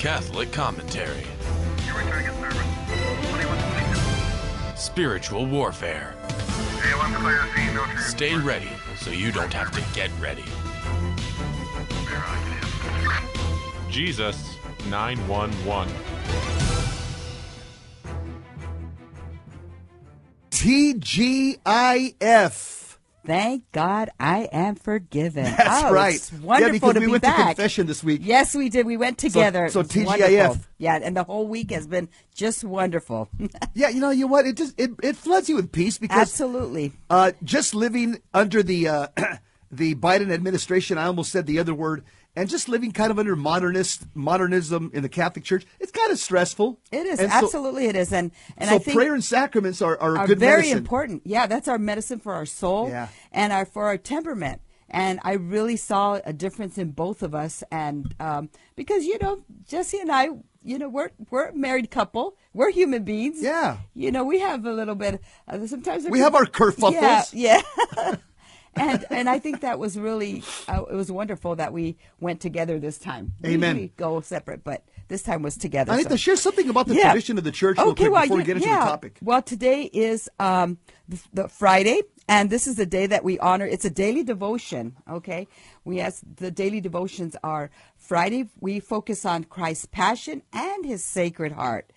Catholic commentary. Spiritual warfare. Stay ready so you don't have to get ready. Jesus 911. TGIF. Thank God I am forgiven. That's oh, right. It's wonderful yeah, because to we be went back. to confession this week. Yes, we did. We went together. so It's TGIF. wonderful. Yeah, and the whole week has been just wonderful. Yeah, you know, you know what? It just it, it floods you with peace because Absolutely. uh, just living under the uh, the Biden administration, I almost said the other word, and just living kind of under modernist modernism in the Catholic Church, it's kind of stressful. It is And so- absolutely it is, and and so I think prayer and sacraments are, are, are good very medicine. important. Yeah, that's our medicine for our soul Yeah. and our for our temperament. And I really saw a difference in both of us, and um, because you know Jesse and I, you know, we're we're a married couple. We're human beings. Yeah. You know, we have a little bit. Uh, sometimes We have our kerfuffles. Yeah. Yeah. and and I think that was really uh, it was wonderful that we went together this time. We Amen. usually go separate, but this time was together. I need so- to share something about the Yeah. tradition of the church Okay, well, before we get into yeah. the topic. Well, today is um, the, the Friday, and this is the day that we honor. It's a daily devotion. Okay, we ask the daily devotions are Friday. We focus on Christ's passion and His Sacred Heart.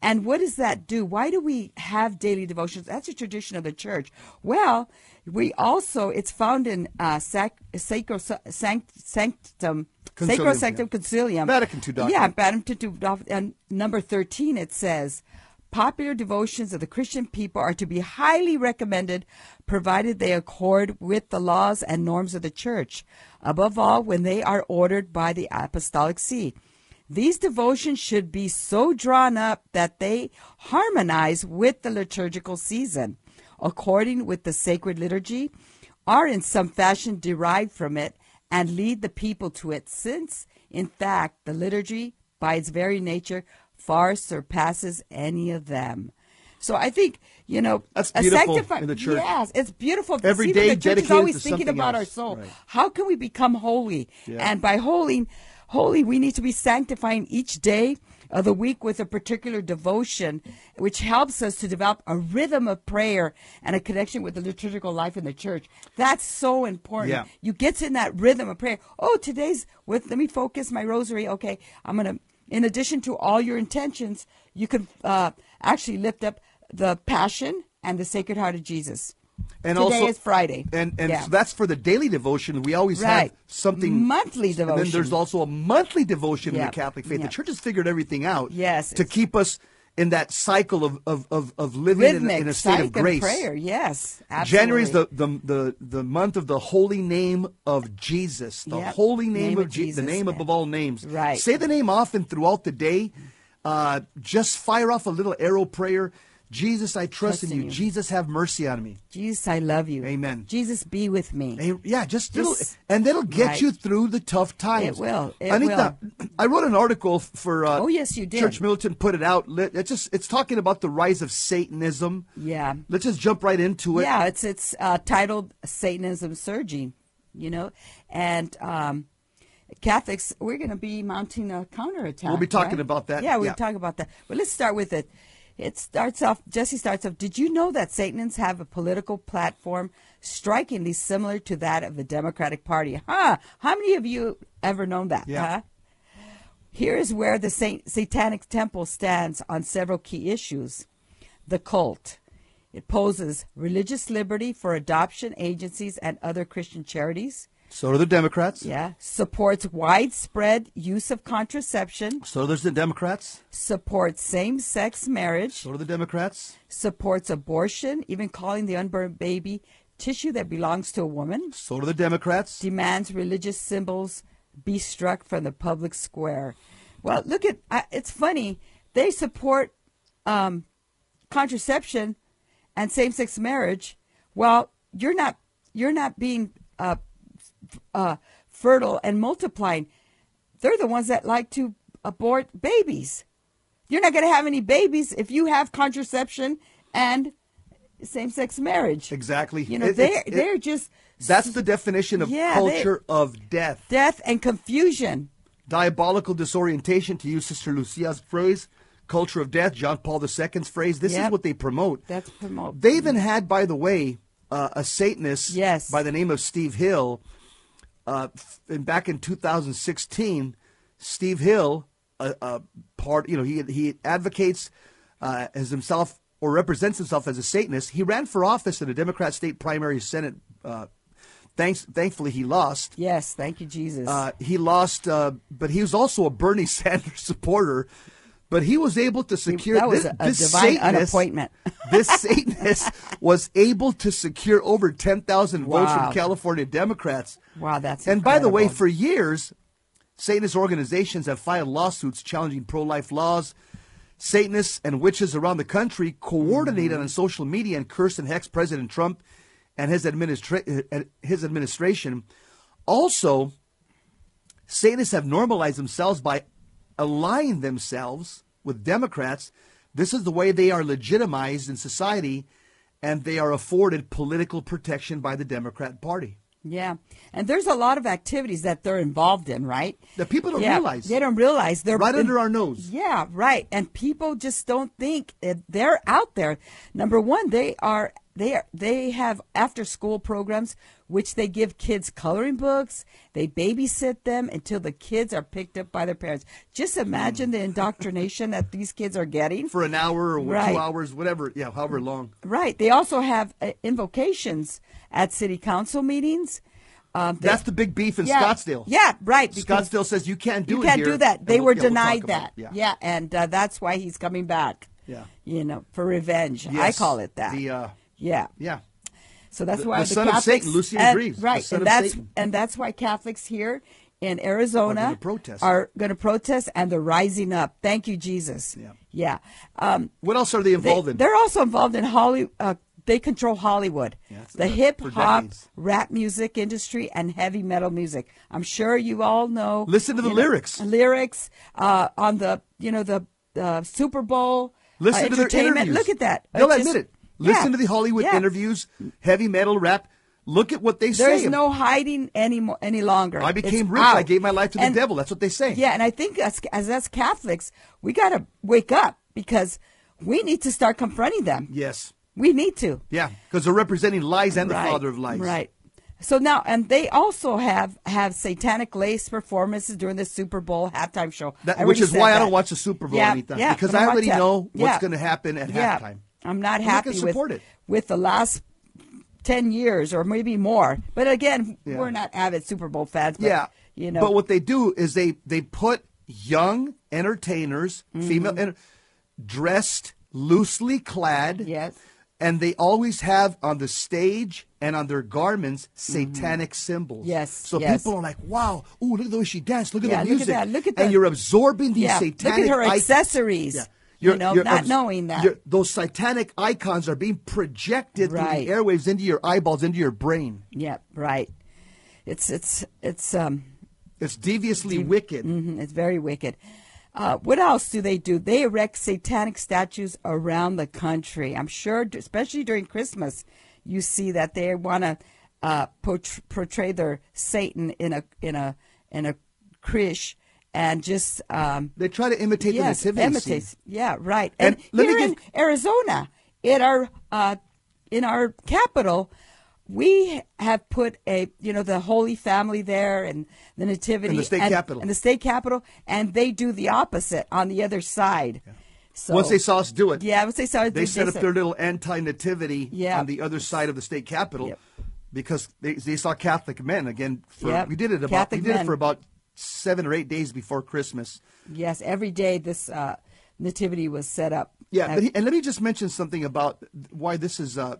And what does that do? Why do we have daily devotions? That's a tradition of the church. Well, we also it's found in uh, sac, sacro, sanct, sanctum. Concilium, Sacro Sanctum yeah. Concilium. Vatican II. Yeah, Vatican II. And number 13, it says, Popular devotions of the Christian people are to be highly recommended, provided they accord with the laws and norms of the church, above all, when they are ordered by the Apostolic See. These devotions should be so drawn up that they harmonize with the liturgical season, according with the sacred liturgy, are in some fashion derived from it, and lead the people to it, since, in fact, the liturgy, by its very nature, far surpasses any of them. So I think you know That's a beautiful sanctified- in the church. Yes, it's beautiful. Every See, day the church is always thinking about our soul. Right. How can we become holy? Yeah. And by holy, holy, we need to be sanctifying each day of the week with a particular devotion, which helps us to develop a rhythm of prayer and a connection with the liturgical life in the church. That's so important. Yeah. You get in that rhythm of prayer. Oh, today's with. Let me focus my rosary. Okay, I'm gonna. In addition to all your intentions, you can uh, actually lift up the Passion and the Sacred Heart of Jesus. And Today also, is Friday. and and Yeah. so that's for the daily devotion. We always Right. have something Monthly And then there's also a monthly devotion in the Catholic faith. Yeah. The church has figured everything out. Yes, to keep us in that cycle of of of, of living in, a- Rhythmic, in a state of grace. prayer. Yes, absolutely. January is the, the the the month of the holy name of Jesus, the Yep. holy name, Name of, of Jesus, the name above all names. Right. Say the name often throughout the day. Uh, just fire off a little arrow prayer. Jesus, I trust, Trust in in you. you. Jesus, have mercy on me. Jesus, I love you. Amen. Jesus, be with me. And, yeah, just, Just- and that'll get right. you through the tough times. It will. It Anita, I wrote an article for. Uh, Oh, yes, you did. Church Militant put it out. It's just it's talking about the rise of Satanism. Yeah. Let's just jump right into it. Yeah, it's it's uh, titled Satanism Surging, you know, and um, Catholics we're going to be mounting a counterattack. We'll be talking right? about that. Yeah, we'll Yeah. talk about that. But let's start with it. It starts off. Jesse starts off. Did you know that Satanists have a political platform strikingly similar to that of the Democratic Party? Huh? How many of you ever known that? Yeah. Huh? Here is where the Saint, Satanic Temple stands on several key issues. The cult. It poses religious liberty for adoption agencies and other Christian charities. So do the Democrats. Yeah. Supports widespread use of contraception. So there's the Democrats. Supports same sex marriage. So do the Democrats. Supports abortion, even calling the unborn baby tissue that belongs to a woman. So do the Democrats. Demands religious symbols be struck from the public square. Well, look at uh, it's funny. They support um, contraception and same-sex marriage. Well, you're not you're not being uh, uh, fertile and multiplying. They're the ones that like to abort babies. You're not going to have any babies if you have contraception and same-sex marriage. Exactly. You know, It- they're it- they're just That's the definition of Yeah, they- culture of death. death and confusion. diabolical disorientation, to use Sister Lucia's phrase, culture of death, John Paul II's phrase. This is what they promote. That's promote. They even had, by the way, uh, a Satanist Yes. by the name of Steve Hill. Uh, and back in 2016, Steve Hill, a, a part, you know, he he advocates uh, as himself or represents himself as a Satanist. He ran for office in a Democrat state primary Senate. Uh, thanks, thankfully, he lost. Yes, thank you, Jesus. Uh, he lost, uh, but he was also a Bernie Sanders supporter. But he was able to secure that was this, a this divine Satanist- unappointment. this Satanist was able to secure over 10,000 votes from California Democrats. wow, that's And by the way, for years, Satanist organizations have filed lawsuits challenging pro life laws. Satanists and witches around the country coordinated Mm-hmm. on social media and curse and hex President Trump and his, administra- uh, his administration. Also, Satanists have normalized themselves by aligning themselves with Democrats. This is the way they are legitimized in society, and they are afforded political protection by the Democrat Party. Yeah, and there's a lot of activities that they're involved in, right? That people don't yeah, realize. They don't realize they're Right in- under our nose. Yeah, right. And people just don't think that they're out there. Number one, they are they are they have after school programs which they give kids coloring books. They babysit them until the kids are picked up by their parents. Just imagine the indoctrination that these kids are getting. For an hour or Right. two hours, whatever, yeah, however long. Right. They also have uh, invocations at city council meetings. Um, they- That's the big beef in yeah, Scottsdale. Yeah, right. Scottsdale says you can't do it. you can't do that. They we'll- were yeah, we'll denied that. it. Yeah, and uh, that's why he's coming back. Yeah. you know, for revenge. I call it that. The, uh, yeah. yeah. So that's the- why the the, son of Catholics, Satan, Lucy and- agrees, right? and of that's Satan. and that's why Catholics here in Arizona Are gonna protest. are going to protest, and they're rising up. Thank you, Jesus. Yeah. yeah. Um, What else are they they, involved in? They're also involved in Holly. Uh, they control Hollywood, Yeah, the hip hop, rap music industry, and heavy metal music. I'm sure you all know. Listen to the you know, lyrics. lyrics uh, on the you know the uh, Super Bowl. Listen uh, to their entertainment. interviews. Look at that. They'll It's admit just- it. Listen yeah, to the Hollywood yeah. interviews, heavy metal, rap. Look at what they There's say. There's no hiding any any longer. I became It's rich. I gave my life to the devil. That's what they say. Yeah, and I think as as, as Catholics, we got to wake up because we need to start confronting them. Yes. We need to. Yeah. Because they're representing lies and the father of lies. Right. So now, and they also have have satanic lace performances during the Super Bowl halftime show. That, which is why I don't watch the Super Bowl yeah, anytime. yeah, because I already that. know what's Yeah. going to happen at Yeah. halftime. I'm not I'm happy with it. with the last ten years or maybe more. But again, Yeah. we're not avid Super Bowl fans. But, yeah. you know. But what they do is they they put young entertainers, Mm-hmm. female, enter- dressed loosely clad. Yes. And they always have on the stage and on their garments satanic symbols. Mm-hmm. Yes, So yes. people are like, "Wow, ooh, look at the way she danced. Look at Yeah, the look at that. Look at and you're absorbing these yeah, satanic look at her accessories. Yeah. You know, not abs- knowing that. those satanic icons are being projected Right. through the airwaves into your eyeballs, into your brain. Yeah, right. It's it's it's um It's deviously wicked. mhm, it's very wicked. Uh, what else do they do? They erect satanic statues around the country. I'm sure, especially during Christmas, you see that they want to uh, portray, portray their Satan in a in a in a crèche and just um, They try to imitate yes, the nativity imitate. scene. Yeah, right. And And, here give- in Arizona, in our uh, in our capital, we have put a you know the Holy Family there and the Nativity In the state and, capitol. and the state capitol, and they do the opposite on the other side. So Once they saw us do it, yeah, once they saw it, they set up said- their little anti-nativity Yeah. on the other side of the state capitol Yep. because they, they saw Catholic men again. For, Yep. We did it about Catholic we did men. it for about seven or eight days before Christmas. yes every day this uh, Nativity was set up. Yeah, but he, and let me just mention something about why this is uh,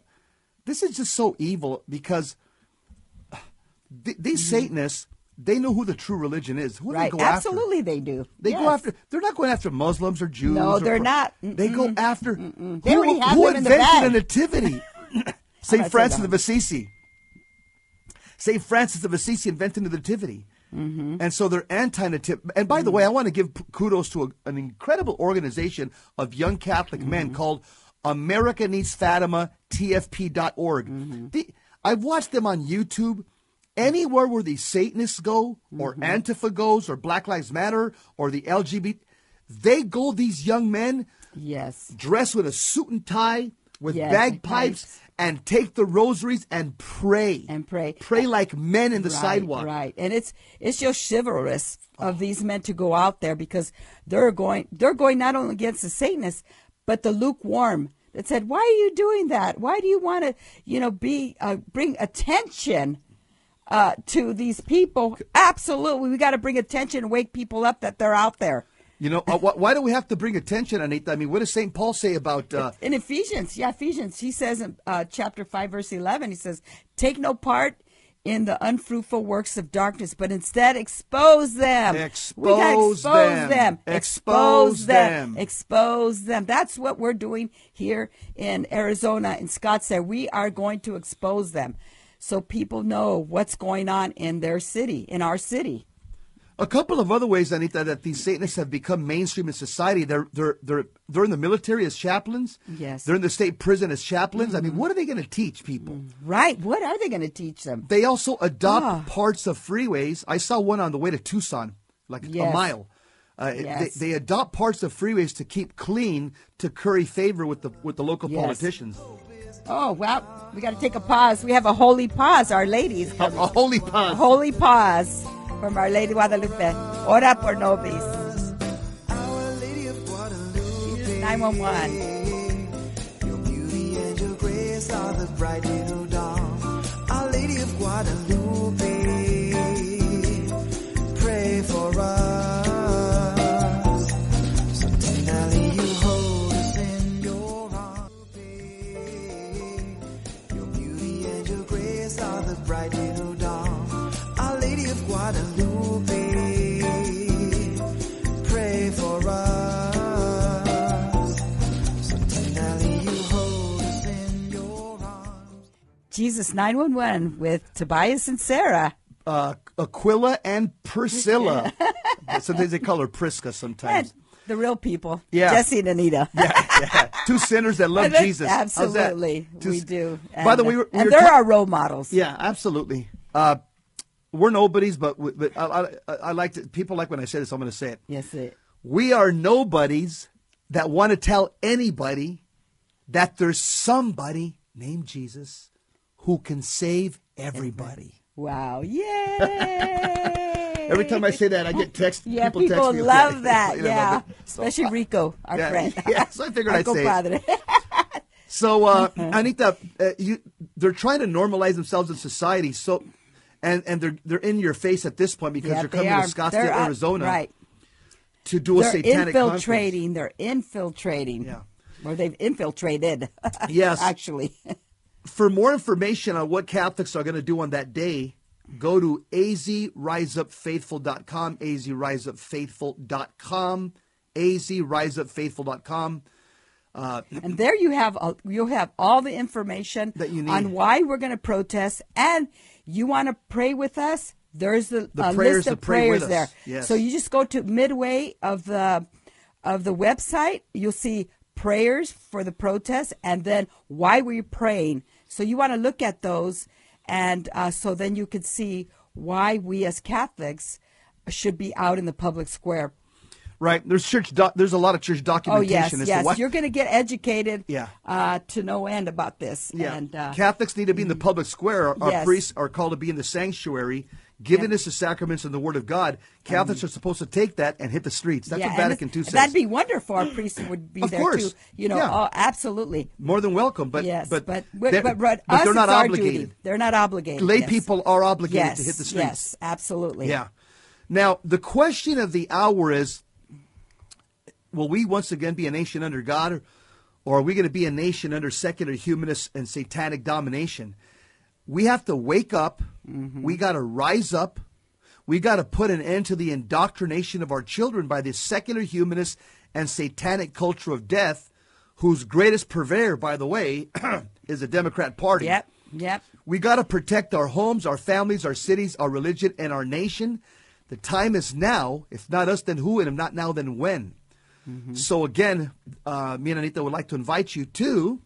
this is just so evil because th- these Satanists they know who the true religion is. Who Mm-hmm. right, they go after? absolutely they do. They go after. They're not going after Muslims or Jews. No, or they're pro- not. They go after. They who already have who them in the invented a nativity? Saint Francis of Assisi. Saint Francis of Assisi invented the nativity, Mm-hmm. and so they're anti-nativity. And by the way, I want to give kudos to a, an incredible organization of young Catholic Mm-hmm. men called America Needs Fatima TFP.org. Mm-hmm. The, I've watched them on YouTube. anywhere where these Satanists go, or Mm-hmm. Antifa goes, or Black Lives Matter, or the LGBT, they go, these young men, Yes. dressed with a suit and tie, with Yes, bagpipes, bagpipes. And take the rosaries and pray. And pray. Pray like men in the right, sidewalk. Right. And it's it's just chivalrous of these men to go out there because they're going they're going not only against the Satanists, but the lukewarm that said, Why are you doing that? Why do you want to, you know, be uh, bring attention uh, to these people? Absolutely. We got to bring attention and wake people up that they're out there. You know, uh, why do we have to bring attention, Anita? I mean, what does St. Paul say about. Uh, in Ephesians, yeah, Ephesians, he says in uh, chapter 5, verse 11, he says, Take no part in the unfruitful works of darkness, but instead expose them. Expose expose them. them. Expose them. Expose them. That's what we're doing here in Arizona, in Scottsdale. We are going to expose them so people know what's going on in their city, in our city. A couple of other ways, Anita, that these Satanists have become mainstream in society. They're they're they're they're in the military as chaplains. Yes. Mm-hmm. They're in the state prison as chaplains. I mean, what are they going to teach people? Right. What are they going to teach them? They also adopt Ah. parts of freeways. I saw one on the way to Tucson, like a mile. Uh, Yes. they, they adopt parts of freeways to keep clean to curry favor with the with the local Yes. politicians. Oh, well, we got to take a pause. We have a holy pause. Our ladies. A, a holy pause. Holy pause from Our Lady Guadalupe. Ora pro nobis. Our Lady of Guadalupe. 911. Your beauty and your grace are the bright little dawn. Our Lady of Guadalupe, pray for us. Jesus 911 with Tobias and Sarah. Uh, Aquila and Priscilla. sometimes they call her Prisca. Sometimes. And the real people. Yeah. Jesse and Anita. yeah, two sinners that love Jesus. Absolutely. Two- We do. By the way, we were, we and they're ta- our role models. Yeah, absolutely. Uh, we're nobodies, but we- but I, I, I like to, people like when I say this. I'm going to say it. Yes, it. We are nobodies that want to tell anybody that there's somebody named Jesus who can save everybody. Wow. Yay. Every time I say that, I get text. Yeah, people, people, text me. love okay, that. you know, Yeah. So, especially Rico, our yeah, friend. yeah, so I figured I'd say it. compadre. So, uh, Uh-huh. Anita, uh, you, they're trying to normalize themselves in society. So, and and they're they're in your face at this point because Yeah, they're coming to Scottsdale, They're Arizona, Right. to do a They're satanic conference. infiltrating. They're infiltrating. Yeah. Or they've infiltrated. Yes. Actually. For more information on what Catholics are going to do on that day, go to azriseupfaithful.com, azriseupfaithful.com, azriseupfaithful.com. Uh, and there you have a, you'll have all the information That you need. on why we're going to protest, and you want to pray with us. There's the, The a prayers list of pray prayers there. Yes. So you just go to midway of the of the website. You'll see prayers for the protest, and then why were you praying. So you want to look at those, and uh, so then you can see why we as Catholics should be out in the public square Right? There's church. Doc, there's a lot of church documentation. Oh yes, as yes. You're going to get educated. Yeah. Uh, to no end about this. Yeah. And uh, Catholics need to be in the public square. Our, our Yes. priests are called to be in the sanctuary, giving Yeah. us the sacraments and the Word of God. Catholics are supposed to take that and hit the streets. That's yeah, what Vatican II says. That'd be wonderful. Our priests would be Of there course. too. You know. Yeah. Oh, absolutely. More than welcome, but yes, but but they're, but, but, they're not obligated. They're not obligated. Lay yes. people are obligated yes, to hit the streets. Yes, absolutely. Yeah. Now the question of the hour is: Will we once again be a nation under God, or, or are we going to be a nation under secular humanist and satanic domination? We have to wake up. Mm-hmm. We got to rise up. We got to put an end to the indoctrination of our children by this secular humanist and satanic culture of death, whose greatest purveyor, by the way, is the Democrat Party. Yep. Yep. We got to protect our homes, our families, our cities, our religion, and our nation. The time is now. If not us, then who? And if not now, then when? So again, uh, me and Anita would like to invite you to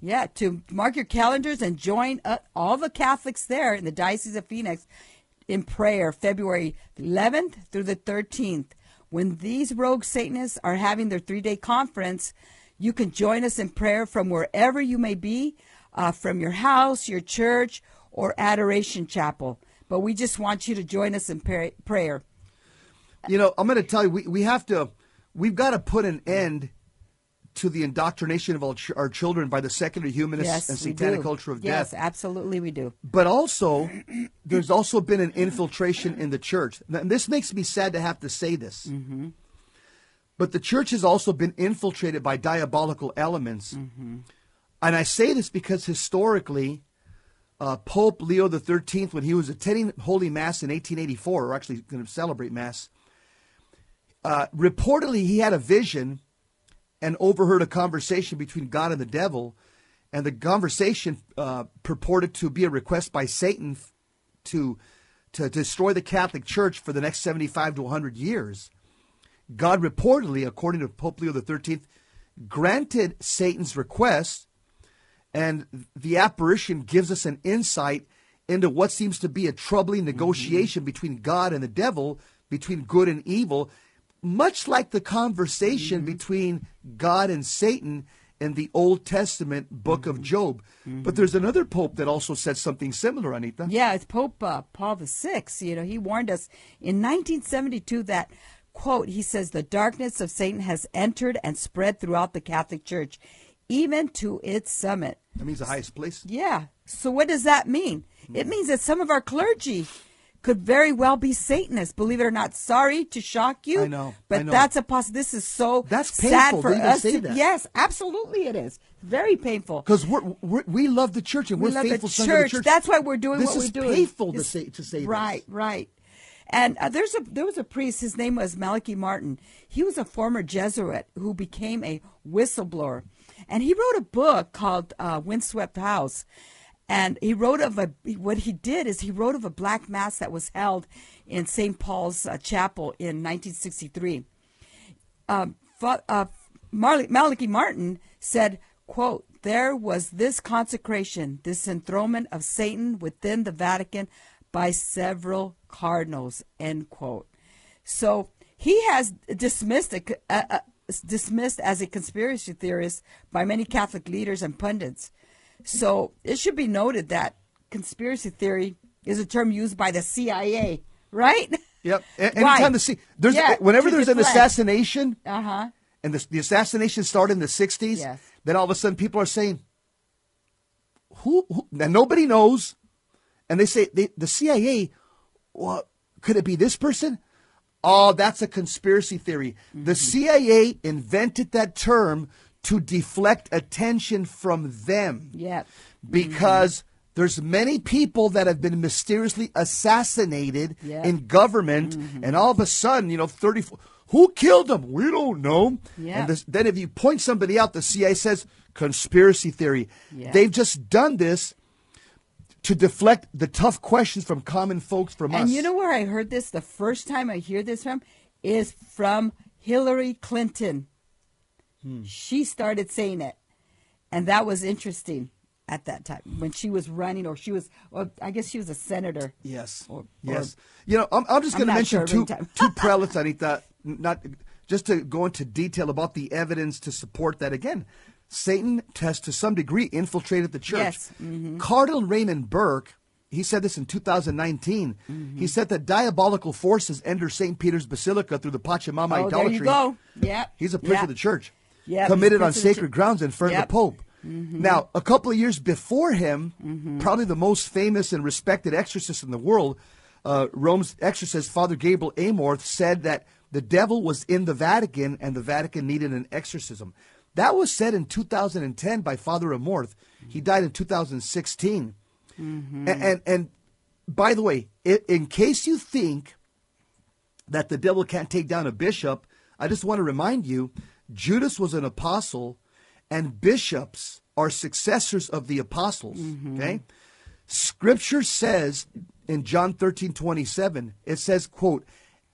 Yeah, to mark your calendars and join uh, all the Catholics there in the Diocese of Phoenix in prayer February 11th through the 13th. When these rogue Satanists are having their three day conference, you can join us in prayer from wherever you may be, uh, from your house, your church, or adoration chapel. But we just want you to join us in pra- prayer. You know, I'm going to tell you, we, we have to, we've got to put an end to the indoctrination of our, ch- our children by the secular humanist Yes, and satanic culture of yes, death. Yes, absolutely, we do. But also, there's also been an infiltration in the church. And this makes me sad to have to say this. But the church has also been infiltrated by diabolical elements. And I say this because historically, uh, Pope Leo XIII, when he was attending Holy Mass in 1884, or actually going to celebrate Mass, uh, reportedly he had a vision and overheard a conversation between God and the devil. And the conversation uh, purported to be a request by Satan to, to destroy the Catholic Church for the next 75 to 100 years. God reportedly, according to Pope Leo XIII, granted Satan's request, and the apparition gives us an insight into what seems to be a troubling negotiation between God and the devil, between good and evil, much like the conversation between God and Satan in the Old Testament book of Job. But there's another pope that also said something similar, Anita. Yeah, it's Pope uh, Paul VI. You know, he warned us in 1972 that, quote, he says, the darkness of Satan has entered and spread throughout the Catholic Church, even to its summit. That means the highest place. Yeah. So what does that mean? Hmm. It means that some of our clergy could very well be Satanists. Believe it or not. Sorry to shock you. I know, But I know. that's a poss. This is so That's sad painful for to even us. say to- that. Yes, absolutely, it is very painful. Because we're, we're, we love the church and We we're the faithful sons church. the church. That's why we're doing this what we're doing. This is painful to say to say this. Right, right. And uh, there's a there was a priest. His name was Malachi Martin. He was a former Jesuit who became a whistleblower, and he wrote a book called uh, "Windswept House." And he wrote of a what he did is he wrote of a black mass that was held in St. Paul's uh, Chapel in 1963 um, uh, Marley, Malachi Martin said, quote, there was this consecration, this enthronement of Satan within the Vatican by several cardinals, end quote. So he has dismissed, a, uh, uh, dismissed as a conspiracy theorist by many Catholic leaders and pundits. So it should be noted that conspiracy theory is a term used by the CIA, right? Yep. A-? Anytime the see there's Yeah, whenever there's an assassination Uh huh. and the, the assassination started in the 60s, Yes. then all of a sudden people are saying, who, who and nobody knows. And they say, they, the CIA, well, could it be this person? Oh, that's a conspiracy theory. The CIA invented that term to deflect attention from them Yeah. because there's many people that have been mysteriously assassinated Yeah. in government mm-hmm. and all of a sudden you know 34 who killed them we don't know Yeah. and this, then if you point somebody out the cia says conspiracy theory Yeah. they've just done this to deflect the tough questions from common folks from us And you know where I heard this? The first time I hear this from is from Hillary Clinton. Hmm. She started saying it. And that was interesting at that time when she was running, or she was, or I guess she was a senator. Yes. Or- yes. you know, I'm, I'm just going to mention sure two two prelates, Anita, not just to go into detail about the evidence to support that. Again, Satan has to some degree infiltrated the church. Yes. Mm-hmm. Cardinal Raymond Burke, he said this in 2019. Mm-hmm. He said that diabolical forces enter St. Peter's Basilica through the Pachamama Oh, there idolatry. you go. Yeah. He's a priest Yeah. of the church. Yep, Committed on prince of the sacred grounds in front of the Pope. Mm-hmm. Now, a couple of years before him, probably the most famous and respected exorcist in the world, uh, Rome's exorcist, Father Gabriel Amorth, said that the devil was in the Vatican and the Vatican needed an exorcism. That was said in 2010 by Father Amorth. He died in 2016. Mm-hmm. And, and, and by the way, i in case you think that the devil can't take down a bishop, I just want to remind you Judas was an apostle, and bishops are successors of the apostles. Mm-hmm. Okay? Scripture says in John 13 27, it says, quote,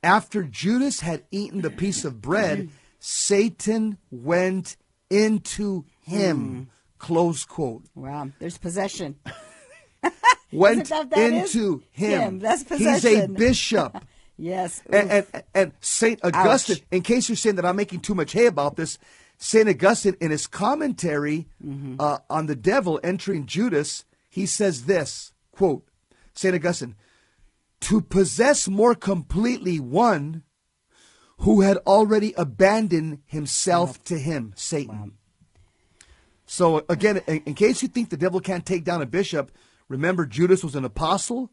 after Judas had eaten the piece of bread, Satan went into him. Hmm. Close quote. Wow. There's possession. Went that- that into him. him. That's He's a bishop. Yes. and, and, and Saint Augustine, Ouch. in case you're saying that I'm making too much hay about this, Saint Augustine, in his commentary Mm-hmm. uh, on the devil entering Judas, he says this quote, Saint Augustine, to possess more completely one who had already abandoned himself to him, Satan. So again, in, in case you think the devil can't take down a bishop, remember Judas was an apostle.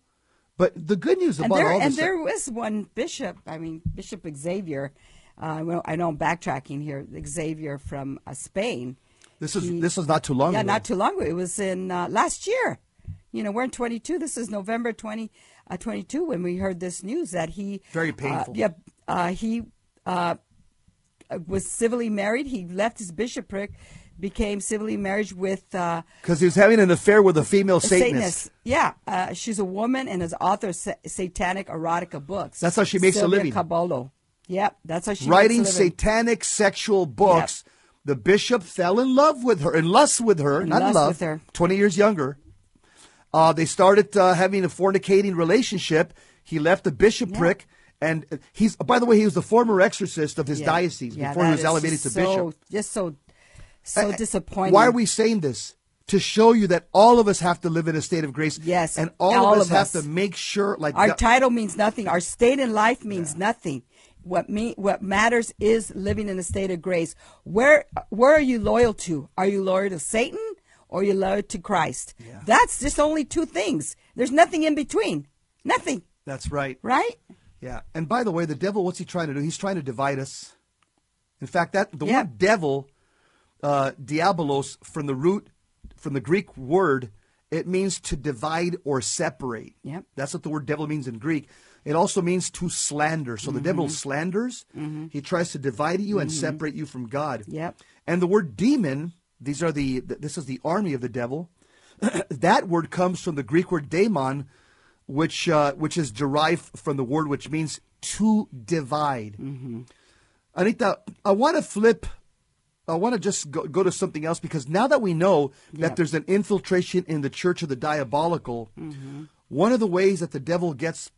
But the good news and about there all this and there was one bishop. I mean, Bishop Xavier. Uh, well, I know I'm backtracking here. Xavier from uh, Spain. this is he- this was not too long yeah, ago. not too long ago. It was in uh, last year. You know, we're in 22. This is November 20, uh, 22 when we heard this news that he Very uh, painful. yeah, uh, he uh, was civilly married. He left his bishopric, became civilly married with uh, Because he was having an affair with a female a Satanist. Yeah, uh, she's a woman and is author of sa- satanic erotica books. That's how she makes a living. Caballol. Yep, that's how she Writing makes a living. satanic sexual books. The bishop fell in love with her, in lust with her, In not in love. with her. 20 years younger. Uh, they started uh, having a fornicating relationship. He left the bishopric. And uh, he's, by the way, he was the former exorcist of his Yeah. diocese Yeah, before he was elevated to so, bishop. Just so, so disappointing. Why are we saying this? To show you that all of us have to live in a state of grace. Yes, And all, all of us of have us. to make sure, like, Our title means nothing. Our state in life means nothing. What me what matters is living in a state of grace. Where where are you loyal to? Are you loyal to Satan or are you loyal to Christ? That's just only two things. There's nothing in between. Nothing, that's right. right? Yeah. And by the way, the devil, what's he trying to do? He's trying to divide us. In fact, that the Yeah. word devil, uh, diabolos, from the root, from the Greek word, it means to divide or separate. Yep. That's what the word devil means in Greek. It also means to slander. So the devil slanders. Mm-hmm. He tries to divide you and separate you from God. Yep. And the word demon, these are the this is the army of the devil. that word comes from the Greek word daemon, which uh, which is derived from the word which means to divide. Anita, I want to flip. I want to just go, go to something else because now that we know that there's an infiltration in the church of the diabolical, one of the ways that the devil gets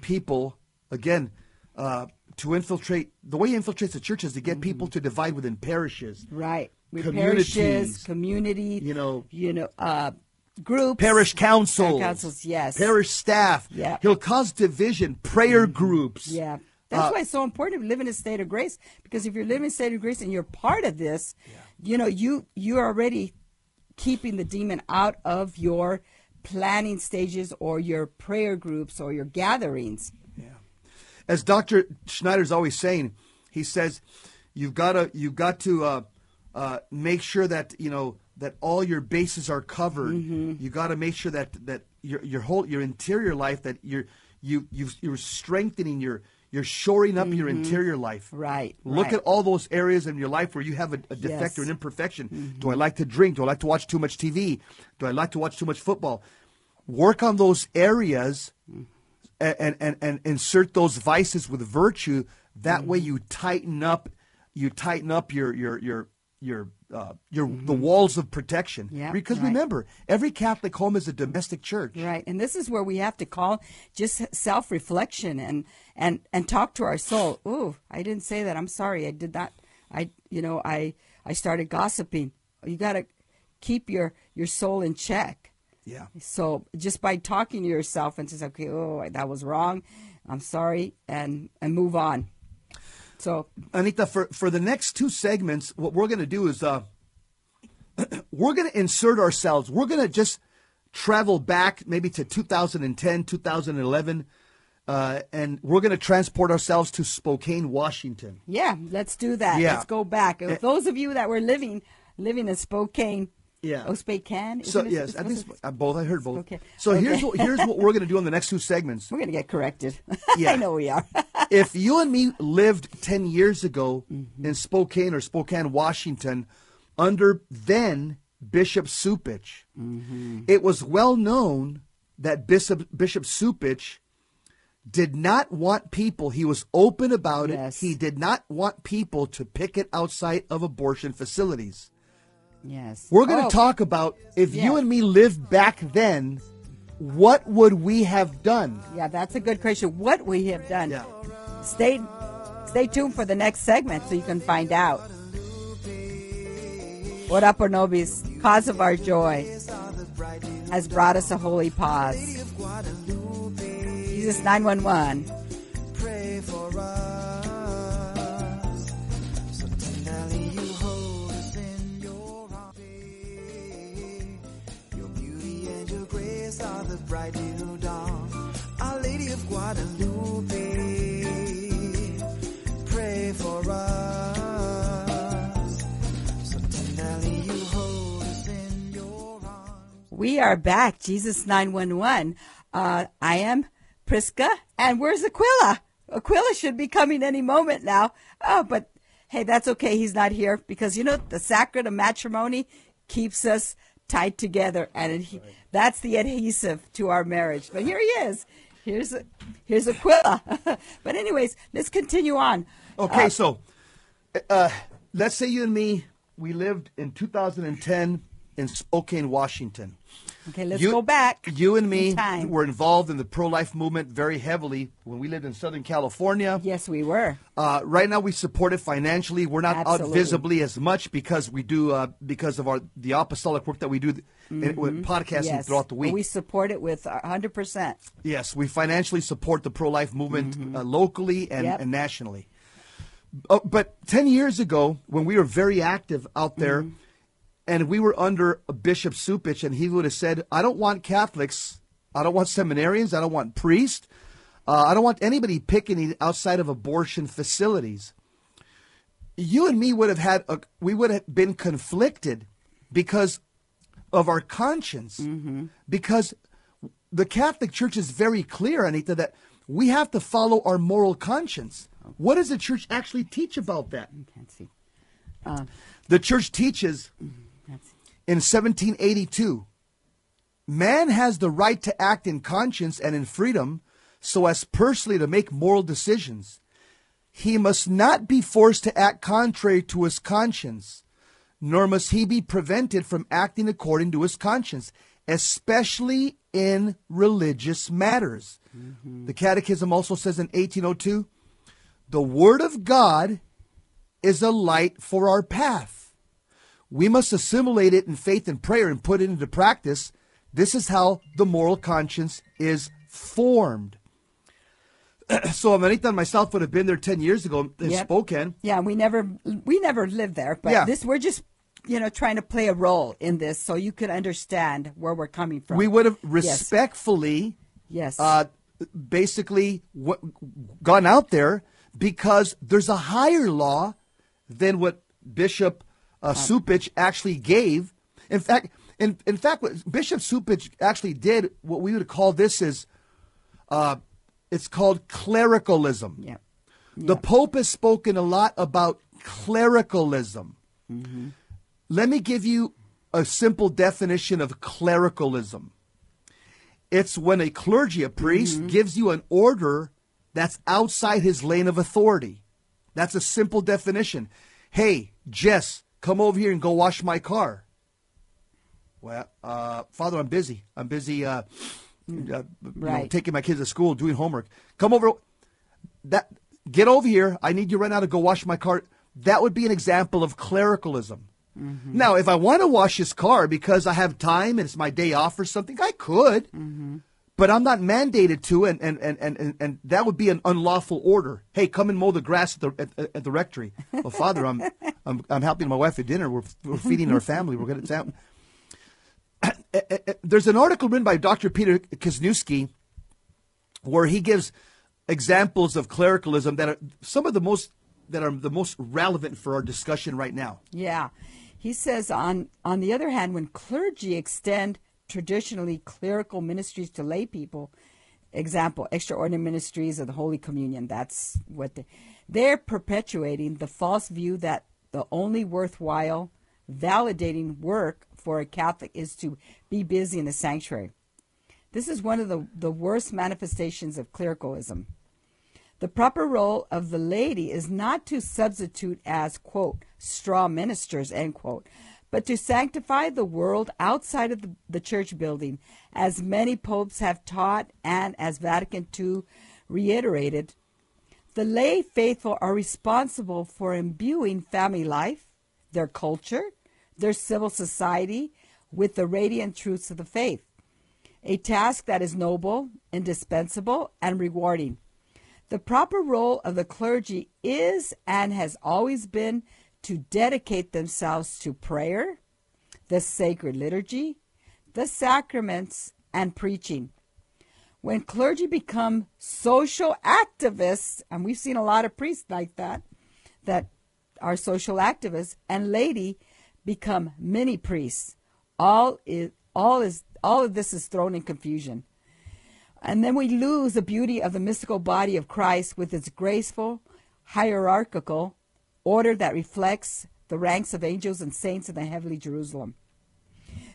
people again uh, to infiltrate the way he infiltrates the church is to get people to divide within parishes Right. With Communities. parishes, community, You know- you know, uh, groups, parish councils, councils, yes. parish staff. Yeah. He'll cause division, prayer groups. Yeah. That's Uh, why it's so important to live in a state of grace. Because if you're living in a state of grace and you're part of this, you know, you you're already keeping the demon out of your planning stages or your prayer groups or your gatherings. Yeah. As Dr. Schneider's always saying, he says, you've got to you've got to uh, uh, make sure that you know that all your bases are covered. Mm-hmm. You got to make sure that that your your whole your interior life that you're you you you're strengthening your you're shoring up your interior life. Mm-hmm. Right, Look right. at all those areas in your life where you have a, a defect Yes. Mm-hmm. or an imperfection. Do I like to drink? Do I like to watch too much TV? Do I like to watch too much football? Work on those areas and, and, and insert those vices with virtue. That way, Mm-hmm. you tighten up, you tighten up your your your your uh, your the walls of protection. Mm-hmm. Yeah, because right. remember, every Catholic home is a domestic church. Right. And this is where we have to call just self reflection and, and, and talk to our soul. Ooh, I didn't say that. I'm sorry. I did not. I, you know, I, I started gossiping. You got to keep your, your soul in check. Yeah. So just by talking to yourself and just, okay, oh, that was wrong. I'm sorry. And, and move on. So Anita, for, for the next two segments, what we're going to do is uh, we're going to insert ourselves. We're going to just travel back maybe to 2010, 2011, uh, and we're going to transport ourselves to Spokane, Washington. yeah, let's do that. Yeah. Let's go back. If those of you that were living, living in Spokane, Yeah. Oh, Spokane. So it- yes, I what's think both. I heard both. Okay. So here's what here's what we're going to do in the next two segments. We're gonna get corrected. Yeah. I know we are. if you and me lived 10 years ago Mm-hmm. in Spokane or Spokane, Washington, under then Bishop Cupich, Mm-hmm. it was well known that Bishop, Bishop Cupich did not want people, he was open about Yes. it, he did not want people to picket outside of abortion facilities. Yes. We're going to Oh, talk about if you and me lived back then, what would we have done? Yeah, that's a good question. What we have done. Yeah. Stay stay tuned for the next segment so you can find out. What up, Ornobis? Cause of our joy has brought us a holy pause. Jesus 911. pray for us. The bright new dawn. Our Lady of Guadalupe, pray for us. So tenderly you hold us in your arms. We are back. Jesus 911. Uh, I am Priska. And where's Aquila? Aquila should be coming any moment now. Oh, but hey, that's okay. He's not here because, you know, the sacrament of matrimony keeps us tied together. And that's the adhesive to our marriage. But here he is. Here's, here's Aquila. but anyways, let's continue on. Okay, Uh, so uh, let's say you and me, we lived in 2010 in Spokane, Washington. Okay, let's You- go back. You and me were involved in the pro life movement very heavily when we lived in Southern California. Yes, we were. Uh, right now, we support it financially. We're not out visibly as much because we do uh, because of our the apostolic work that we do in, with podcasting Mm-hmm. Yes. throughout the week. We support it with 100%. Yes, we financially support the pro life movement uh, locally and, Mm-hmm. Yep. and nationally. Uh, but 10 years ago, when we were very active out there, Mm-hmm. And we were under Bishop Cupich, and he would have said, I don't want Catholics, I don't want seminarians, I don't want priests, uh, I don't want anybody picking outside of abortion facilities. You and me would have had, a, we would have been conflicted because of our conscience. Because the Catholic Church is very clear, Anita, that we have to follow our moral conscience. What does the church actually teach about that? Can't see. The church teaches That's, in 1782 man has the right to act in conscience and in freedom so as personally to make moral decisions. He must not be forced to act contrary to his conscience, nor must he be prevented from acting according to his conscience, especially in religious matters. Mm-hmm. The Catechism also says in 1802 the Word of God is a light for our path. We must assimilate it in faith and prayer and put it into practice. This is how the moral conscience is formed. so Amanita and myself would have been there 10 years ago in Yep. Spokane. yeah, we never we never lived there, but Yeah. this we're just you know trying to play a role in this so you could understand where we're coming from. We would have Yes. respectfully Yes. uh, basically w- gone out there because there's a higher law than what Bishop uh, Cupich actually gave. In fact, in, in fact, what Bishop Cupich actually did, what we would call this is, uh, it's called clericalism. yeah. The Pope has spoken a lot about clericalism. Mm-hmm. Let me give you a simple definition of clericalism. It's when a clergy, a priest, gives you an order that's outside his lane of authority. That's a simple definition. Hey, Jess, come over here and go wash my car. Well, uh, Father, I'm busy. I'm busy uh, uh, you know, taking my kids to school, doing homework. Come over. That get over here. I need you right now to go wash my car. That would be an example of clericalism. Now, if I want to wash his car because I have time and it's my day off or something, I could. But I'm not mandated to, and, and, and, and, and that would be an unlawful order. Hey, come and mow the grass at the, at, at the rectory. Well, Father, I'm, I'm, I'm helping my wife at dinner. We're, we're feeding our family. We're going to. town. There's an article written by Dr. Peter Kwasniewski where he gives examples of clericalism that are some of the most that are the most relevant for our discussion right now. Yeah. He says on on the other hand, when clergy extend traditionally clerical ministries to lay people, example, extraordinary ministries of the Holy Communion, that's what they, they're perpetuating the false view that the only worthwhile validating work for a Catholic is to be busy in the sanctuary. This is one of the, the worst manifestations of clericalism. The proper role of the lady is not to substitute as, quote, straw ministers, end quote, but to sanctify the world outside of the, the church building, as many popes have taught and as Vatican II reiterated. The lay faithful are responsible for imbuing family life, their culture, their civil society with the radiant truths of the faith, a task that is noble, indispensable, and rewarding. The proper role of the clergy is and has always been to dedicate themselves to prayer, the sacred liturgy, the sacraments, and preaching. When clergy become social activists, and we've seen a lot of priests like that, that are social activists, and laity become mini priests, all is all is all of this is thrown in confusion. And then we lose the beauty of the mystical body of Christ with its graceful, hierarchical order that reflects the ranks of angels and saints in the heavenly Jerusalem.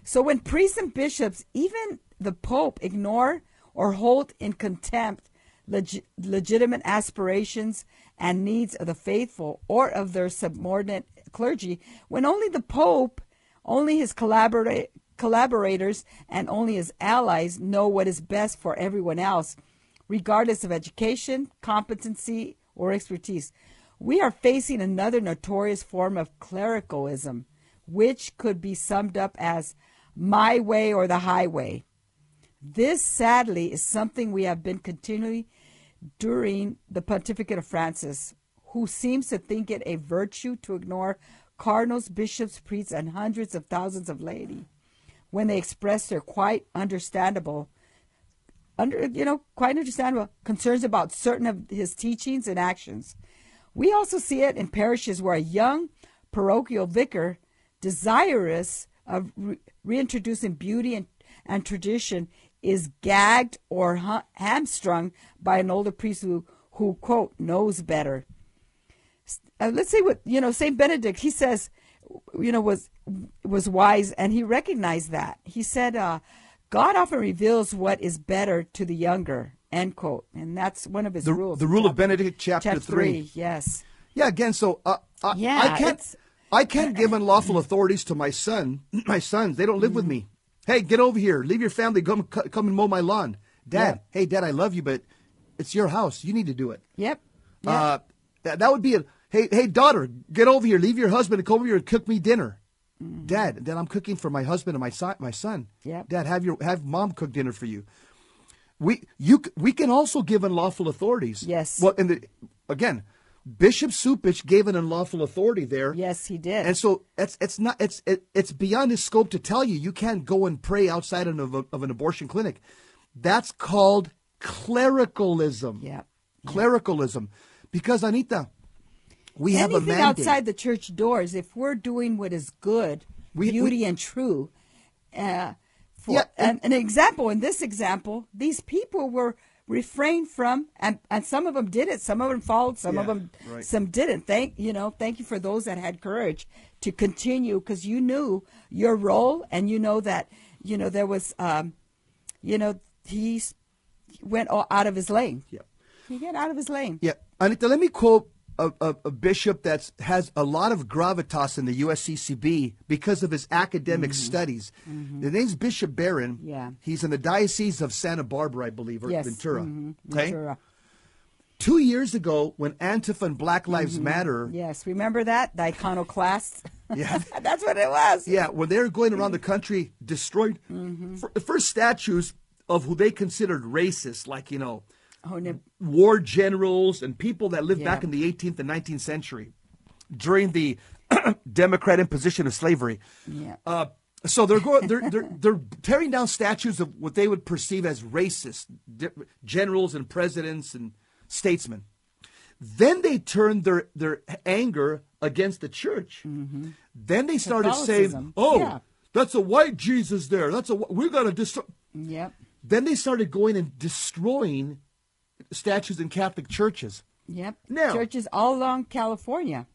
So when priests and bishops, even the Pope, ignore or hold in contempt leg- legitimate aspirations and needs of the faithful or of their subordinate clergy, when only the Pope, only his collaborators, and only his allies know what is best for everyone else, regardless of education, competency, or expertise. We are facing another notorious form of clericalism, which could be summed up as my way or the highway. This, sadly, is something we have been continually during the pontificate of Francis, who seems to think it a virtue to ignore cardinals, bishops, priests, and hundreds of thousands of laity when they express their quite understandable under you know quite understandable concerns about certain of his teachings and actions we also see it in parishes where a young parochial vicar desirous of re- reintroducing beauty and, and tradition is gagged or ha- hamstrung by an older priest who, who quote knows better. Uh, let's say what you know saint benedict he says you know was was wise and he recognized that. He said uh, god often reveals what is better to the younger end quote and that's one of his The, rules the rule of Benedict, chapter, chapter three. three yes Yeah, again, so uh, I, Yeah, I can't, I can't give unlawful authorities to my son, my sons. They don't live with me. Hey, get over here. Leave your family. Come, come and mow my lawn. Dad, Yeah. hey, Dad, I love you, but it's your house. You need to do it. yep yep. Uh, that, that would be a hey, hey, daughter, get over here. Leave your husband and come over here and cook me dinner. Dad, then I'm cooking for my husband and my son. My son. Yep. Dad, have your have mom cook dinner for you. We you we can also give unlawful authorities. Yes. Well, and the, again, Bishop Cupich gave an unlawful authority there. yes he did And so it's it's not it's it, it's beyond his scope to tell you you can't go and pray outside of, a, of an abortion clinic. That's called clericalism. Yeah. Clericalism, because Anita, we have a anything mandate. outside the church doors, if we're doing what is good, We- beauty we- and true, uh, for Yeah, and, an example in this example, these people were refrained from, and and some of them did it, some of them followed, some of them right. some didn't. Thank you know, thank you for those that had courage to continue because you knew your role and you know that you know there was, um, you know, he went all out of his lane. Yeah. He got out of his lane. Yeah, Anita, let me quote a, a, a bishop that has a lot of gravitas in the USCCB because of his academic studies. The name's Bishop Barron. Mm-hmm. Yeah. He's in the Diocese of Santa Barbara, I believe, or Yes. Ventura. mhm, Okay. Ventura. Two years ago, when Antifa and Black Mm-hmm. Lives Matter, Yes, remember that? The iconoclast? Yeah. That's what it was. yeah, when they were going around the country destroyed Mm-hmm. fir- first statues of who they considered racist, like you know, Oh, no. war generals and people that lived back in the 18th and 19th century during the Democrat imposition of slavery. Yeah. Uh, so they're going, they're, they're they're tearing down statues of what they would perceive as racist di- generals and presidents and statesmen. Then they turned their their anger against the church. Then they started saying, "Oh, Yeah. that's a white Jesus there. That's a wh- we got to destroy." Yep. Then they started going and destroying statues in Catholic churches. Yep. Now- Churches all along California.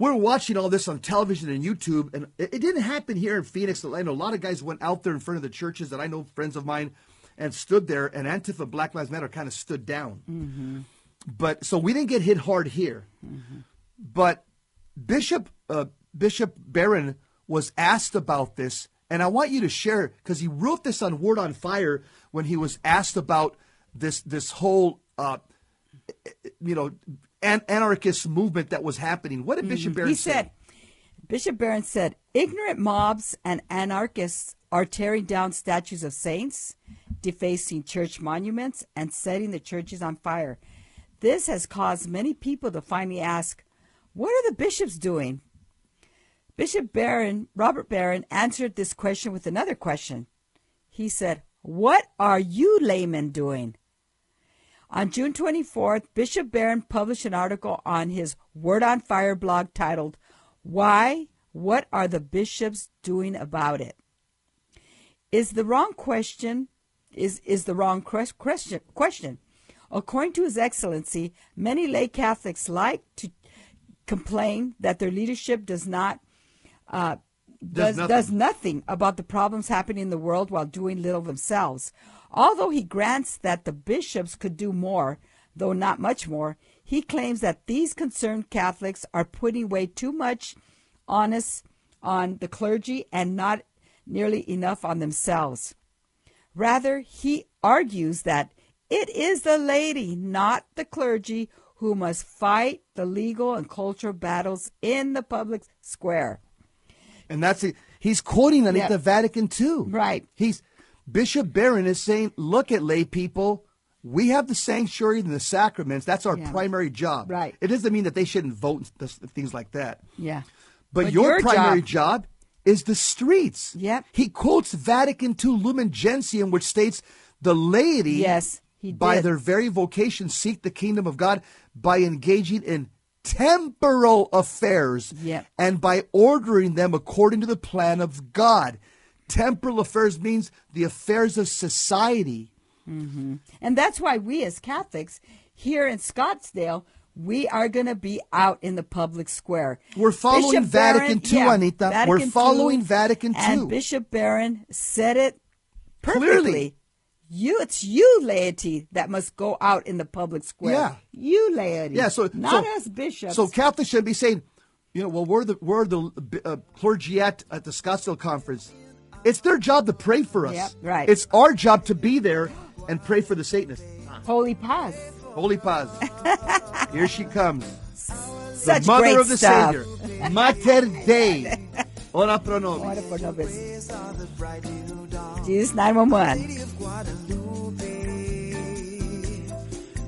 We're watching all this on television and YouTube, and it, it didn't happen here in Phoenix. I know a lot of guys went out there in front of the churches that I know, friends of mine, and stood there, and Antifa, Black Lives Matter kind of stood down. But so we didn't get hit hard here. But Bishop uh, Bishop Barron was asked about this, and I want you to share because he wrote this on Word on Fire when he was asked about this this whole uh, you know an- anarchist movement that was happening. What did Bishop Barron he say? said, Bishop Barron said, ignorant mobs and anarchists are tearing down statues of saints, defacing church monuments, and setting the churches on fire. This has caused many people to finally ask, what are the bishops doing? Bishop Barron, Robert Barron, answered this question with another question. He said, What are you laymen doing? On June 24th, Bishop Barron published an article on his Word on Fire blog titled, Why? What are the bishops doing about it? Is the wrong question is, is the wrong question question. According to His Excellency, many lay Catholics like to complain that their leadership does not uh, Does does, nothing. does nothing about the problems happening in the world while doing little themselves. Although he grants that the bishops could do more, though not much more, he claims that these concerned Catholics are putting way too much onus on the clergy and not nearly enough on themselves. Rather, he argues that it is the laity, not the clergy, who must fight the legal and cultural battles in the public square. And that's it. He's quoting Anita Yeah. Vatican II. Right. He's Bishop Barron is saying, look at lay people. We have the sanctuary and the sacraments. That's our Yeah. primary job. Right. It doesn't mean that they shouldn't vote and things like that. Yeah. But, But your, your primary job- job, is the streets. Yep. He quotes Vatican II Lumen Gentium, which states the laity, Yes, he by their very vocation, seek the kingdom of God by engaging in temporal affairs Yep. and by ordering them according to the plan of God. Temporal affairs means the affairs of society. And that's why we as Catholics here in Scottsdale, we are going to be out in the public square. We're following Bishop Vatican II, Anita. We're II, following Vatican And Bishop Barron said it perfectly. Clearly. You, it's you, laity, that must go out in the public square. Yeah. You, laity. Yeah, so not so, us bishops. So Catholics should be saying, you know, well, we're the we're the uh, clergy at, at the Scottsdale conference. It's their job to pray for us. Yep, right. It's our job to be there and pray for the Satanists. Holy pause. Holy pause. Here she comes, Such the mother great of the stuff. Savior, Mater Dei. Ora pro nobis. Order for nobis. Praise are the bright little dawn. Jesus 911. Lady of Guadalupe,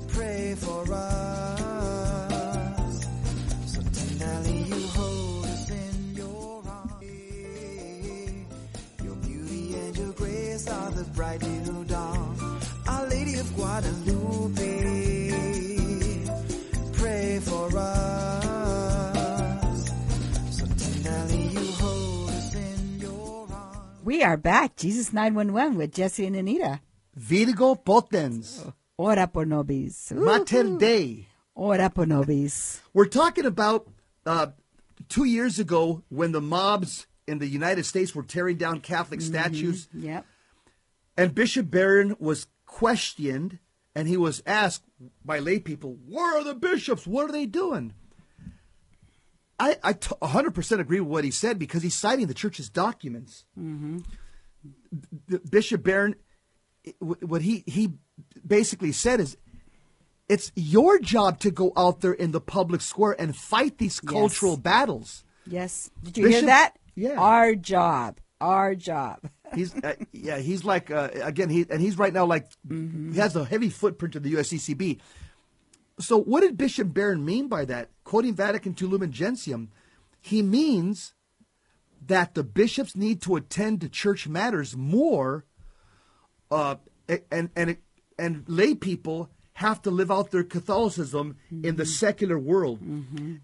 pray for us. Beauty and your grace are the bright little dawn. Our Lady of Guadalupe, pray for us. So tenderly you hold us in your arms. We are back. Jesus 911 with Jesse and Anita. Virgo potens. Ora pro nobis. Mater Dei. Ora pro nobis. We're talking about uh, two years ago when the mobs in the United States were tearing down Catholic mm-hmm. statues. Yep. And Bishop Barron was questioned and he was asked by lay people, Where are the bishops? What are they doing? I, I t- 100% agree with what he said because he's citing the church's documents. Mm-hmm. B- Bishop Barron, what he, he basically said is, it's your job to go out there in the public square and fight these Yes. cultural battles. Yes. Did you Bishop- hear that? Yeah. Our job. Our job. He's uh, yeah, he's like uh, again he and he's right now like he has a heavy footprint of the USCCB. So what did Bishop Barron mean by that? Quoting Vatican II Lumen Gentium, he means that the bishops need to attend to church matters more, uh, and and and lay people have to live out their Catholicism in the secular world.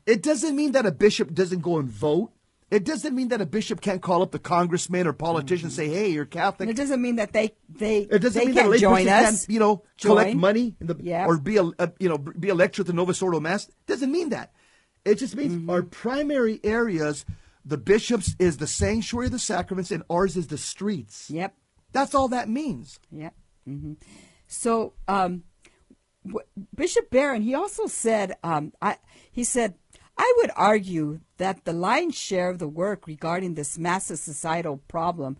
It doesn't mean that a bishop doesn't go and vote. It doesn't mean that a bishop can't call up the congressman or politician and say, "Hey, you're Catholic." And it doesn't mean that they they It doesn't they mean can't lay join us. can't, you know, collect money in the, Yeah. or be a, a you know be a lecturer at the Novus Ordo Mass. It doesn't mean that. It just means Mm-hmm. our primary areas, the bishops is the sanctuary of the sacraments, and ours is the streets. Yep. That's all that means. Yep. hmm So um, w- Bishop Barron, he also said, um, I he said, I would argue that the lion's share of the work regarding this massive societal problem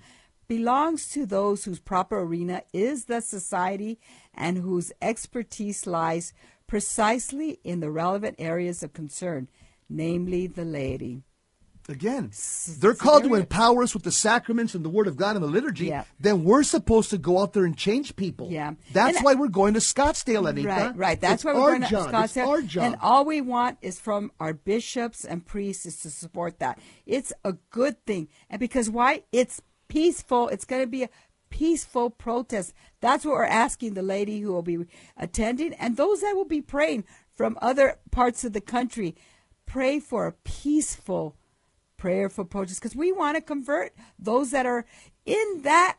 belongs to those whose proper arena is the society and whose expertise lies precisely in the relevant areas of concern, namely the laity. Again, they're called to there it is. empower us with the sacraments and the Word of God and the liturgy. Yeah. Then we're supposed to go out there and change people. Yeah. That's And- why we're going to Scottsdale, Anita. Right, right. That's It's why we're going to job. It's Scottsdale. our job. And all we want is from our bishops and priests is to support that. It's a good thing. And because why? It's peaceful. It's going to be a peaceful protest. That's what we're asking the lady who will be attending and those that will be praying from other parts of the country. Pray for a peaceful prayer for protest because we want to convert those that are in that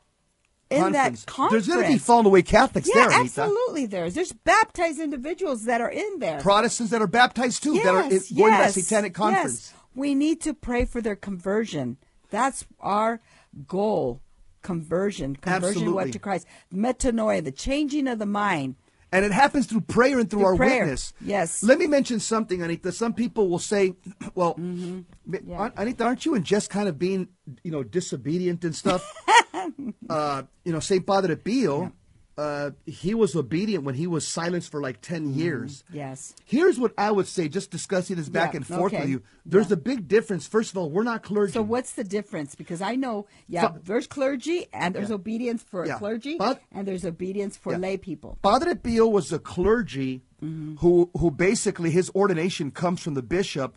in that conference. There's going to be fallen away Catholics Yeah, there, Anita. absolutely. There's there's baptized individuals that are in there. Protestants that are baptized too, yes, that are in- going to that yes, satanic conference. Yes. We need to pray for their conversion. That's our goal. Conversion, conversion Absolutely. what to Christ, metanoia, the changing of the mind. And it happens through prayer and through, Through our prayer. witness. Yes. Let me mention something, Anita. Some people will say, well, Mm-hmm. Yeah. Anita, aren't you and just kind of being, you know, disobedient and stuff? uh, you know, St. Padre Pio, uh, he was obedient when he was silenced for like 10 years. Yes. Here's what I would say, just discussing this back Yeah, and forth okay. with you. There's Yeah. a big difference. First of all, we're not clergy. So what's the difference? Because I know, yeah, So- there's clergy and there's Yeah. obedience for Yeah. clergy But- and there's obedience for Yeah. lay people. Padre Pio was a clergy Mm-hmm. who who basically his ordination comes from the bishop,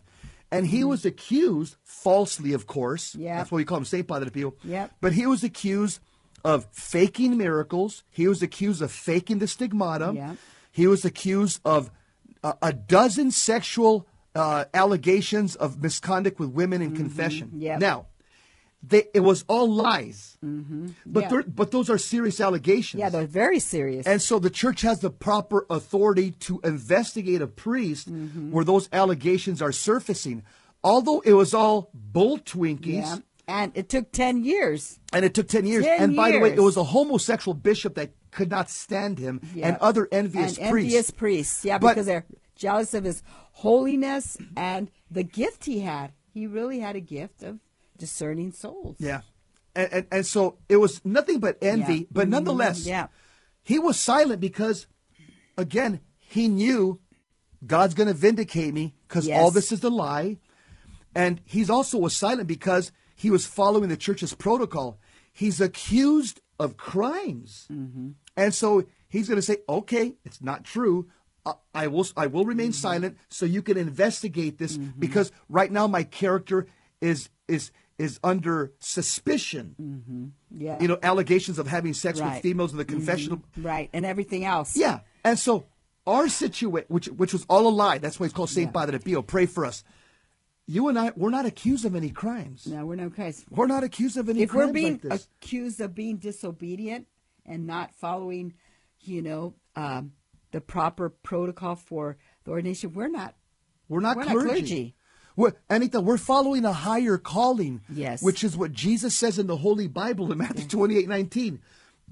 and he was accused falsely, of course. Mm-hmm. Yeah. that's why we call him Saint Padre Pio. Yep. But he was accused of faking miracles. He was accused of faking the stigmata. Yeah. He was accused of uh, a dozen sexual uh, allegations of misconduct with women in confession. Mm-hmm. Yep. Now. They, it was all lies, but Mm-hmm. Yeah. but those are serious allegations. Yeah, they're very serious. And so the church has the proper authority to investigate a priest Mm-hmm. where those allegations are surfacing. Although it was all bull twinkies, yeah. And it took 10 years. and it took 10 years. 10 and by the way, it was a homosexual bishop that could not stand him Yeah. and other envious and priests. envious priests. Yeah, But- because they're jealous of his holiness and the gift he had. He really had a gift of discerning souls. Yeah. And, and, and so it was nothing but envy. Yeah. But Mhm. nonetheless, Yeah. he was silent because, again, he knew God's going to vindicate me because Yes. all this is a lie. And he's also was silent because he was following the church's protocol. He's accused of crimes. Mm-hmm. And so he's going to say, okay, it's not true. I- I will, I will remain Mm-hmm. silent so you can investigate this because right now my character is, is, is under suspicion. Yeah. You know, allegations of having sex with Right. Mm-hmm. females in the confessional. right. And everything else. Yeah. And so our situation, which which was all a lie, that's why it's called Saint Yeah. Padre Pio. Pray for us. You and I, we're not accused of any crimes. No, we're no case. We're not accused of any If crimes If we're being like accused of being disobedient and not following, you know, um, the proper protocol for the ordination, we're not. we're not we're not clergy. clergy. We're, Anita, we're following a higher calling. Yes. Which is what Jesus says in the Holy Bible in Matthew twenty-eight nineteen.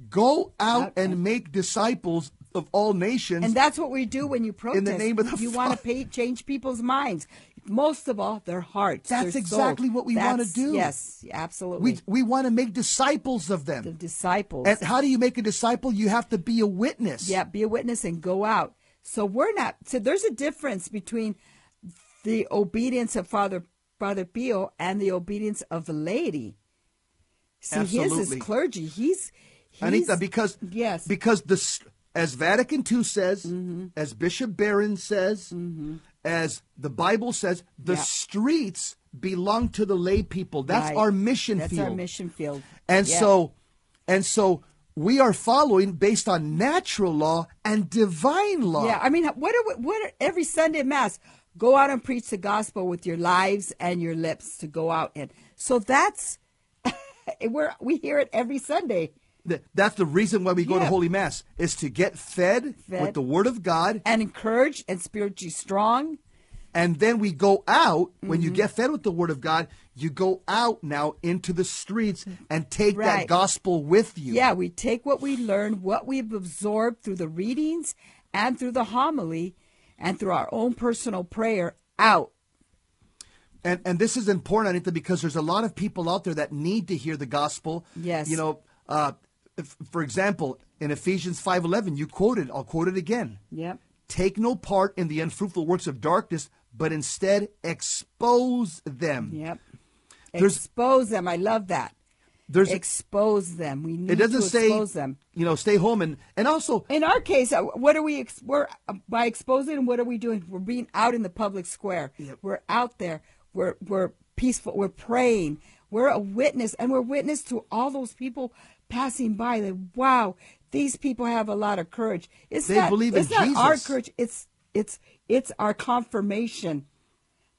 Go out and and- make disciples of all nations. And that's what we do when you protest. In the name of the you want to change people's minds. Most of all, their hearts. That's their exactly souls. what we wanna do. Yes, absolutely. we, we want to make disciples of them. the disciples. And how do you make a disciple? You have to be a witness. Yeah, be a witness and go out. So we're not. So there's a difference between the obedience of Father Father Pio and the obedience of the laity. See, his is clergy. He's, he's Anita, because yes, Mm-hmm. because the as Vatican II says, as Bishop Barron says, as the Bible says, the Yeah. streets belong to the lay people. That's Right. our mission That's field. That's our mission field. And Yeah. so, and so we are following based on natural law and divine law. Yeah, I mean, what are what are, every Sunday mass? Go out and preach the gospel with your lives and your lips to go out and so that's we're we hear it every Sunday That's the reason why we go to Holy Mass is to get fed, Fed. with the Word of God, and encouraged and spiritually strong. and then we go out. When Mm-hmm. you get fed with the Word of God, you go out now into the streets and take that gospel with you. Yeah, we take what we learn, what we've absorbed through the readings and through the homily and through our own personal prayer out and and this is important, Anita, because there's a lot of people out there that need to hear the gospel. Yes. You know, uh, for example, in Ephesians five eleven, you quoted. I'll quote it again. Yep. Take no part in the unfruitful works of darkness, but instead expose them. Yep. There's- expose them. I love that. There's expose them. We need it doesn't to say expose them. you know stay home and and also In our case, uh, what are we? Ex- we're uh, by exposing. them, What are we doing? We're being out in the public square. Yep. We're out there. We're we're peaceful. We're praying. We're a witness, and we're witness to all those people passing by. That wow, these people have a lot of courage. It's They not, believe in it's not our courage. It's it's it's our confirmation,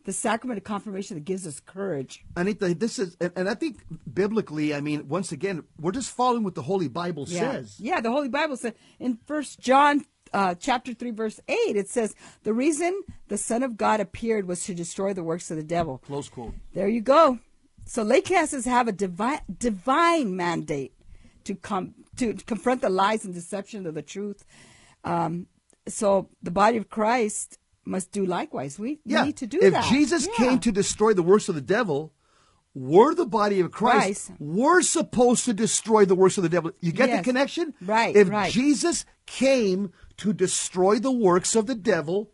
the sacrament of confirmation that gives us courage. Anita, this is and, and I think biblically, I mean, once again, we're just following what the Holy Bible Yeah. says. Yeah, the Holy Bible says in First John uh, chapter three, verse eight, it says the reason the Son of God appeared was to destroy the works of the devil. Close quote. There you go. So lay classes have a divine divine mandate to come to confront the lies and deception of the truth. Um, so the body of Christ must do likewise. We, we need to do if that. If Jesus Yeah. came to destroy the works of the devil, we're the body of Christ. Christ. We're supposed to destroy the works of the devil. You get the connection? Right, If right. Jesus came to destroy the works of the devil,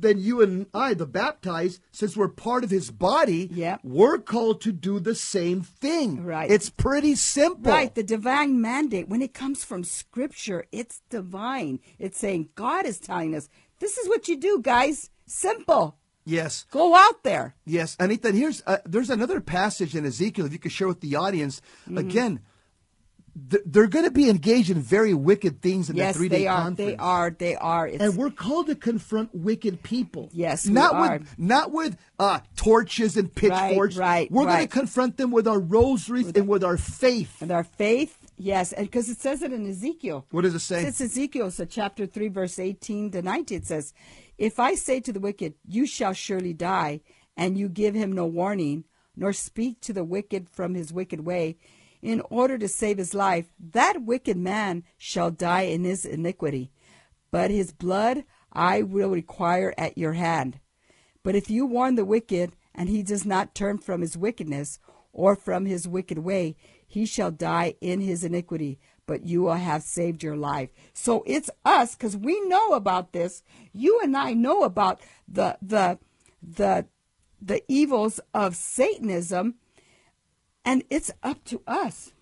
then you and I, the baptized, since we're part of his body, Yep. we're called to do the same thing. Right. It's pretty simple. Right, the divine mandate, when it comes from scripture, it's divine. It's saying God is telling us, this is what you do, guys. Simple. Yes. Go out there. Yes, Anita. Here's uh, there's another passage in Ezekiel. If you could share with the audience Mm-hmm. again, they're going to be engaged in very wicked things in yes, the three day they are. They are. They are. It's, And we're called to confront wicked people. Yes, we not are. with not with uh, torches and pitchforks. right, right. We're going to confront them with our rosaries and with our faith. and our faith, yes, and because it says it in Ezekiel. What does it say? It's Ezekiel, so chapter 3, verse 18 to 19. It says, If I say to the wicked, You shall surely die, and you give him no warning, nor speak to the wicked from his wicked way, in order to save his life, that wicked man shall die in his iniquity. But his blood I will require at your hand. But if you warn the wicked, and he does not turn from his wickedness, or from his wicked way, he shall die in his iniquity, but you will have saved your life. So it's us, because we know about this. You and I know about the the the the evils of Satanism, and it's up to us.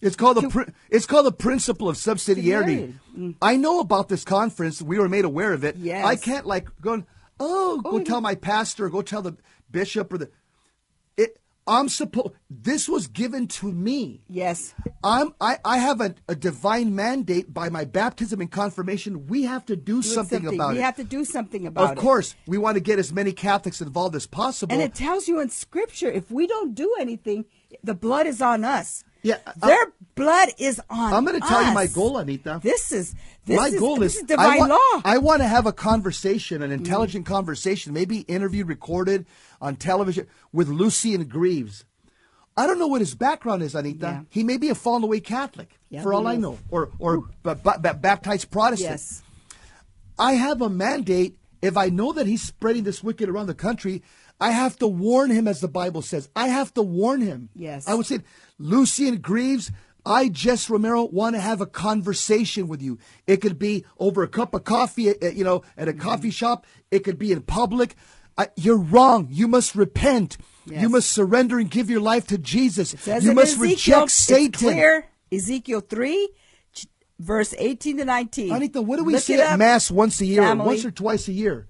It's called the it's called the principle of subsidiarity. Subsidiarity. Mm. I know about this conference. We were made aware of it. Yes. I can't like go. Oh, go Oh, tell my pastor. Or go tell the bishop or the. It. I'm supposed. This was given to me. Yes. I'm. I. I have a, a divine mandate by my baptism and confirmation. We have to do Do something, about we it. We have to do something about of it. Of course, we want to get as many Catholics involved as possible. And it tells you in Scripture, if we don't do anything, the blood is on us. Yeah, I- their blood is on. I'm going to tell you my goal, Anita. This is this my is, goal is, is divine I want, law. I want to have a conversation, Mm. an intelligent conversation, maybe interviewed, recorded on television with Lucien Greaves. I don't know what his background is, Anita. Yeah. He may be a fallen away Catholic, Yeah, for all I know, or or ba- ba- ba- baptized Protestant. yes. I have a mandate. If I know that he's spreading this wicked around the country, I have to warn him, as the Bible says. I have to warn him. Yes. I would say, Lucien Greaves, I, Jess Romero, want to have a conversation with you. It could be over a cup of coffee, uh, you know, at a Mm-hmm. coffee shop. It could be in public. I, you're wrong. You must repent. Yes. You must surrender and give your life to Jesus. You must Ezekiel, reject Satan. clear. Ezekiel three, verse eighteen to nineteen. Anita, what do we Look say at Mass once a year, family. once or twice a year?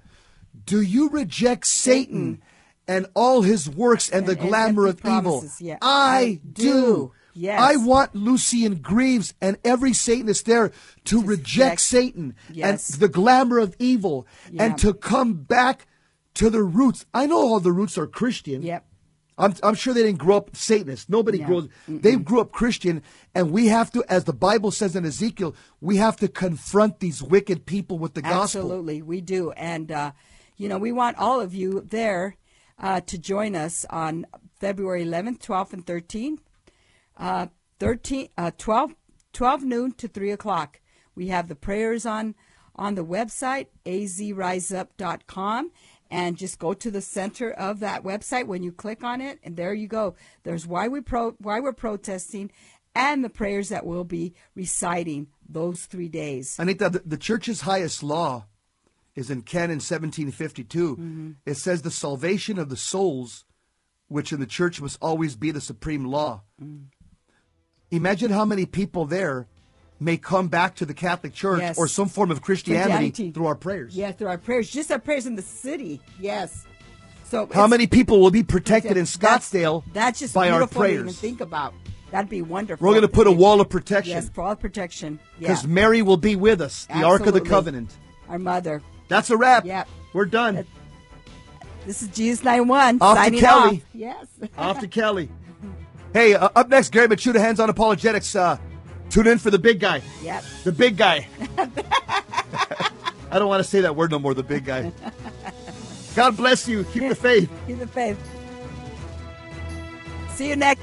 Do you reject Satan and all his works and, the And- and glamour of empty evil? yeah. I, I do. do. Yes. I want Lucien Greaves and every Satanist there to reject reject- Satan Yes. and the glamour of evil Yeah. and to come back to the roots. I know all the roots are Christian. Yep. I'm, I'm sure they didn't grow up Satanist. Nobody No. grows. They grew up Christian, and we have to, as the Bible says in Ezekiel, we have to confront these wicked people with the gospel. Absolutely, we do, and uh, you know we want all of you there uh, to join us on February 11th, 12th, and 13th. Uh, 13, uh, 12, 12 noon to 3 o'clock. We have the prayers on on the website azriseup.com, and just go to the center of that website when you click on it, and there you go. There's why we pro why we're protesting, and the prayers that we'll be reciting those three days. Anita, the, the church's highest law is in Canon 1752. Mm-hmm. It says the salvation of the souls, which in the church must always be the supreme law. Mm. Imagine how many people there may come back to the Catholic Church Yes. or some form of Christianity, Christianity. through our prayers. Yeah, through our prayers, just our prayers in the city. Yes. So How many people will be protected in Scottsdale That's just by our beautiful to even think about. That'd be wonderful. We're going to put a wall of protection Yes, for all protection. Yeah. because Mary will be with us, the Ark of the Covenant. Our mother. That's a wrap. Yep. We're done. This is Jesus 91 Off to signing Kelly. off. Yes. Off to Kelly. Hey, uh, up next, Gary Michuta, Hands on Apologetics. Uh, tune in for the big guy. Yep. The big guy. I don't want to say that word no more, the big guy. God bless you. Keep the faith. Keep the faith. See you next.